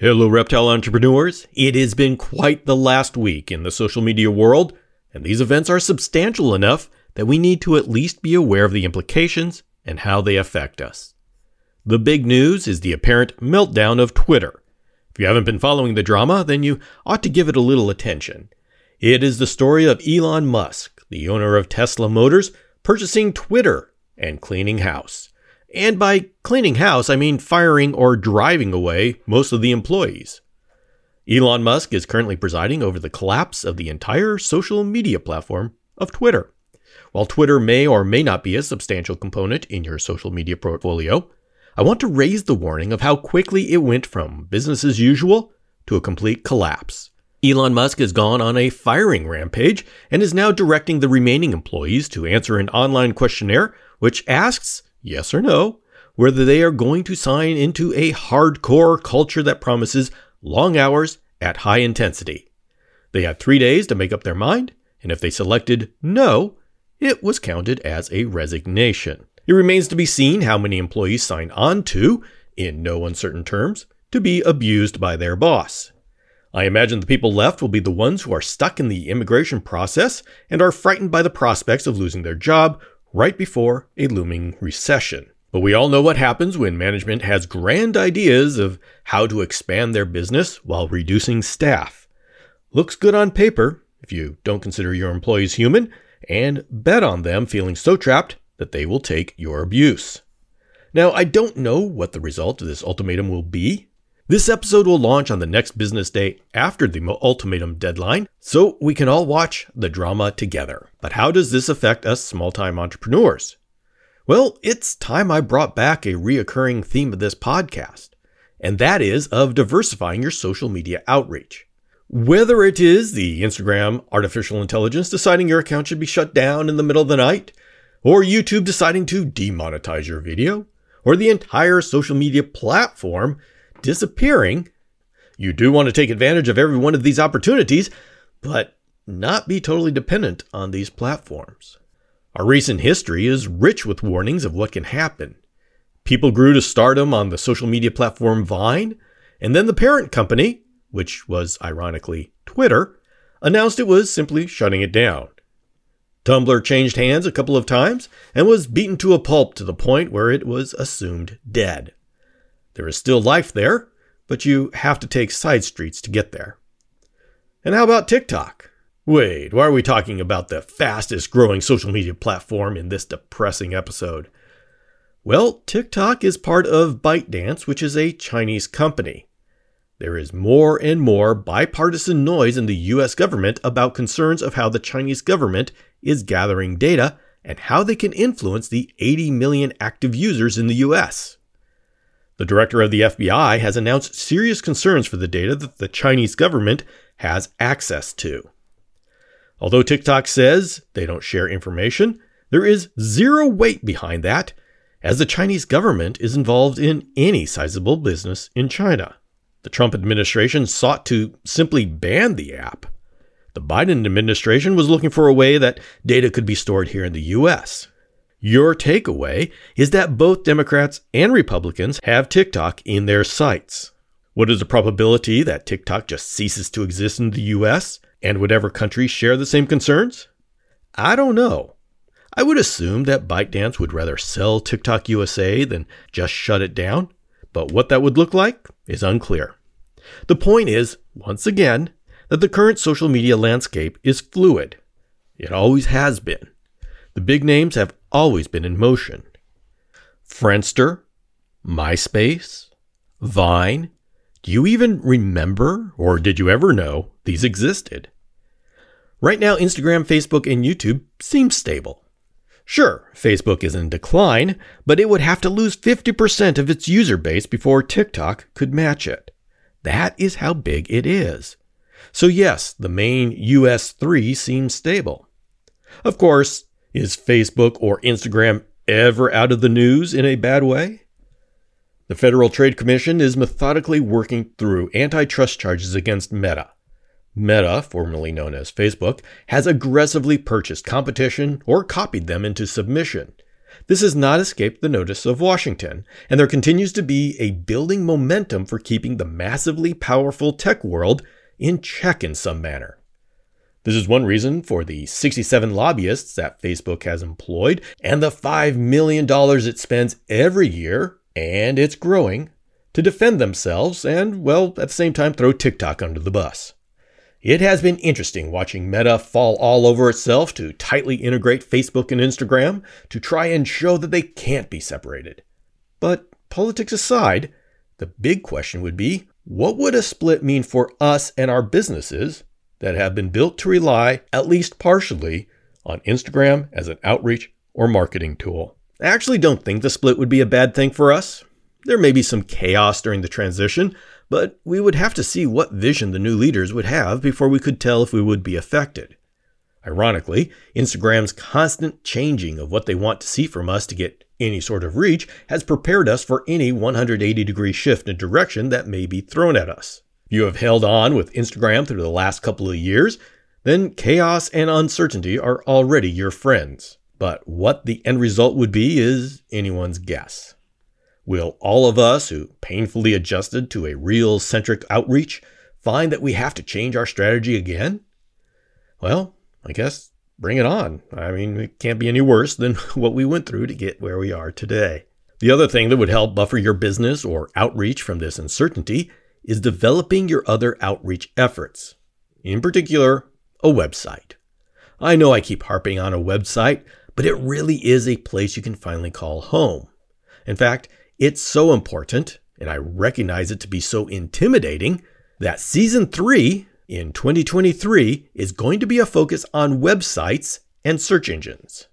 Hello, reptile entrepreneurs. It has been quite the last week in the social media world, and these events are substantial enough that we need to at least be aware of the implications and how they affect us. The big news is the apparent meltdown of Twitter. If you haven't been following the drama, then you ought to give it a little attention. It is the story of Elon Musk, the owner of Tesla Motors, purchasing Twitter and cleaning house. And by cleaning house, I mean firing or driving away most of the employees. Elon Musk is currently presiding over the collapse of the entire social media platform of Twitter. While Twitter may or may not be a substantial component in your social media portfolio, I want to raise the warning of how quickly it went from business as usual to a complete collapse. Elon Musk has gone on a firing rampage and is now directing the remaining employees to answer an online questionnaire which asks yes or no, whether they are going to sign into a hardcore culture that promises long hours at high intensity. They had three days to make up their mind, and if they selected no, it was counted as a resignation. It remains to be seen how many employees sign on to, in no uncertain terms, to be abused by their boss. I imagine the people left will be the ones who are stuck in the immigration process and are frightened by the prospects of losing their job right before a looming recession. But we all know what happens when management has grand ideas of how to expand their business while reducing staff. Looks good on paper if you don't consider your employees human and bet on them feeling so trapped that they will take your abuse. Now, I don't know what the result of this ultimatum will be. This episode will launch on the next business day after the ultimatum deadline, so we can all watch the drama together. But how does this affect us small time entrepreneurs? Well, it's time I brought back a reoccurring theme of this podcast, and that is of diversifying your social media outreach. Whether it is the Instagram artificial intelligence deciding your account should be shut down in the middle of the night, or YouTube deciding to demonetize your video, or the entire social media platform disappearing, you do want to take advantage of every one of these opportunities, but not be totally dependent on these platforms. Our recent history is rich with warnings of what can happen. People grew to stardom on the social media platform Vine, and then the parent company, which was ironically Twitter, announced it was simply shutting it down. Tumblr changed hands a couple of times and was beaten to a pulp to the point where it was assumed dead. There is still life there, but you have to take side streets to get there. And how about TikTok? Wait, why are we talking about the fastest growing social media platform in this depressing episode? Well, TikTok is part of ByteDance, which is a Chinese company. There is more and more bipartisan noise in the US government about concerns of how the Chinese government is gathering data and how they can influence the 80 million active users in the US. The director of the FBI has announced serious concerns for the data that the Chinese government has access to. Although TikTok says they don't share information, there is zero weight behind that, as the Chinese government is involved in any sizable business in China. The Trump administration sought to simply ban the app. The Biden administration was looking for a way that data could be stored here in the US. Your takeaway is that both Democrats and Republicans have TikTok in their sights. What is the probability that TikTok just ceases to exist in the US and whatever countries share the same concerns? I don't know. I would assume that ByteDance would rather sell TikTok USA than just shut it down, but what that would look like is unclear. The point is, once again, that the current social media landscape is fluid. It always has been. The big names have always been in motion. Friendster, MySpace, Vine. Do you even remember, or did you ever know, these existed? Right now, Instagram, Facebook, and YouTube seem stable. Sure, Facebook is in decline, but it would have to lose 50% of its user base before TikTok could match it. That is how big it is. So, yes, the main US 3 seems stable. Of course, is Facebook or Instagram ever out of the news in a bad way? The Federal Trade Commission is methodically working through antitrust charges against Meta. Meta, formerly known as Facebook, has aggressively purchased competition or copied them into submission. This has not escaped the notice of Washington, and there continues to be a building momentum for keeping the massively powerful tech world in check in some manner. This is one reason for the 67 lobbyists that Facebook has employed and the $5 million it spends every year, and it's growing, to defend themselves and, well, at the same time, throw TikTok under the bus. It has been interesting watching Meta fall all over itself to tightly integrate Facebook and Instagram to try and show that they can't be separated. But politics aside, the big question would be what would a split mean for us and our businesses that have been built to rely, at least partially, on Instagram as an outreach or marketing tool? I actually don't think the split would be a bad thing for us. There may be some chaos during the transition, but we would have to see what vision the new leaders would have before we could tell if we would be affected. Ironically, Instagram's constant changing of what they want to see from us to get any sort of reach has prepared us for any 180 degree shift in direction that may be thrown at us. You have held on with Instagram through the last couple of years, then chaos and uncertainty are already your friends. But what the end result would be is anyone's guess. Will all of us who painfully adjusted to a Reel centric outreach find that we have to change our strategy again? Well, I guess bring it on. I mean, it can't be any worse than what we went through to get where we are today. The other thing that would help buffer your business or outreach from this uncertainty is developing your other outreach efforts, in particular, a website. I know I keep harping on a website, but it really is a place you can finally call home. In fact, it's so important, and I recognize it to be so intimidating, that season three in 2023 is going to be a focus on websites and search engines.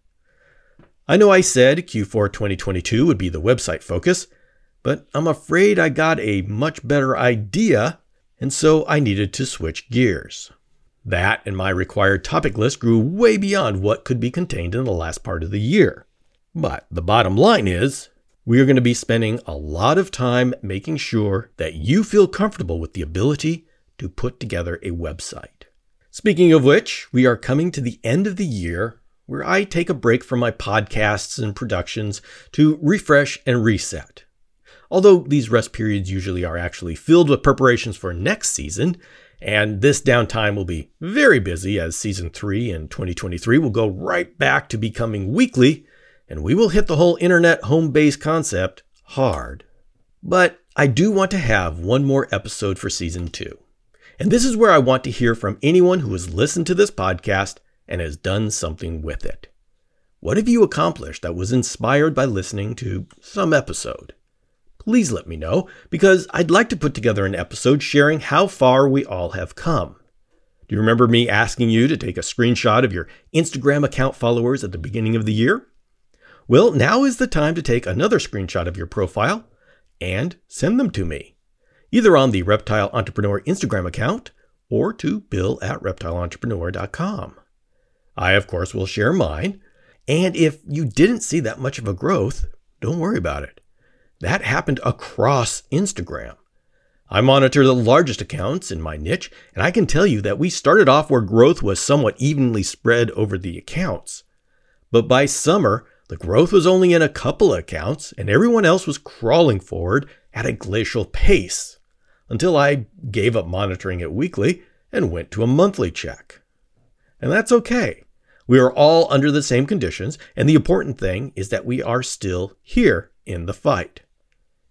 I know I said Q4 2022 would be the website focus, but I'm afraid I got a much better idea, and so I needed to switch gears. That and my required topic list grew way beyond what could be contained in the last part of the year. But the bottom line is, we are going to be spending a lot of time making sure that you feel comfortable with the ability to put together a website. Speaking of which, we are coming to the end of the year where I take a break from my podcasts and productions to refresh and reset. Although these rest periods usually are actually filled with preparations for next season, and this downtime will be very busy as season 3 in 2023 will go right back to becoming weekly and we will hit the whole internet home base concept hard. But I do want to have one more episode for season two. And this is where I want to hear from anyone who has listened to this podcast and has done something with it. What have you accomplished that was inspired by listening to some episode? Please let me know because I'd like to put together an episode sharing how far we all have come. Do you remember me asking you to take a screenshot of your Instagram account followers at the beginning of the year? Well, now is the time to take another screenshot of your profile and send them to me, either on the Reptile Entrepreneur Instagram account or to bill at reptileentrepreneur.com. I, of course, will share mine. And if you didn't see that much of a growth, don't worry about it. That happened across Instagram. I monitor the largest accounts in my niche, and I can tell you that we started off where growth was somewhat evenly spread over the accounts. But by summer, the growth was only in a couple of accounts, and everyone else was crawling forward at a glacial pace until I gave up monitoring it weekly and went to a monthly check. And that's okay. We are all under the same conditions, and the important thing is that we are still here in the fight.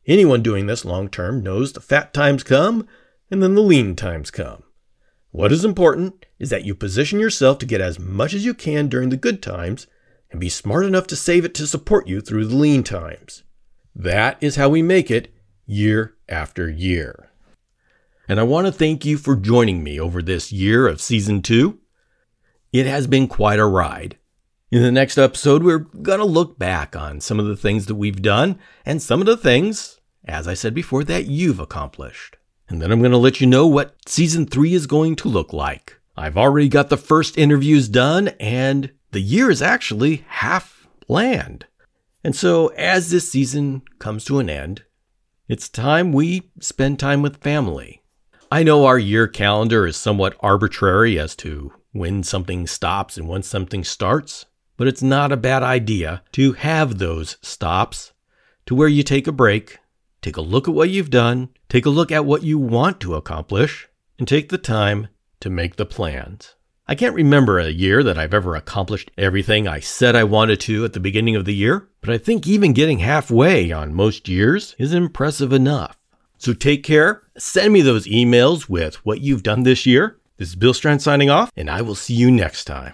Anyone doing this long term knows the fat times come and then the lean times come. What is important is that you position yourself to get as much as you can during the good times and be smart enough to save it to support you through the lean times. That is how we make it year after year. And I want to thank you for joining me over this year of season two. It has been quite a ride. In the next episode, we're going to look back on some of the things that we've done and some of the things, as I said before, that you've accomplished. And then I'm going to let you know what season three is going to look like. I've already got the first interviews done, and the year is actually half planned. And so, as this season comes to an end, it's time we spend time with family. I know our year calendar is somewhat arbitrary as to when something stops and when something starts, But it's not a bad idea to have those stops to where you take a break, take a look at what you've done, take a look at what you want to accomplish, and take the time to make the plans. I can't remember a year that I've ever accomplished everything I said I wanted to at the beginning of the year, but I think even getting halfway on most years is impressive enough. So take care. Send me those emails with what you've done this year. This is Bill Strand signing off, and I will see you next time.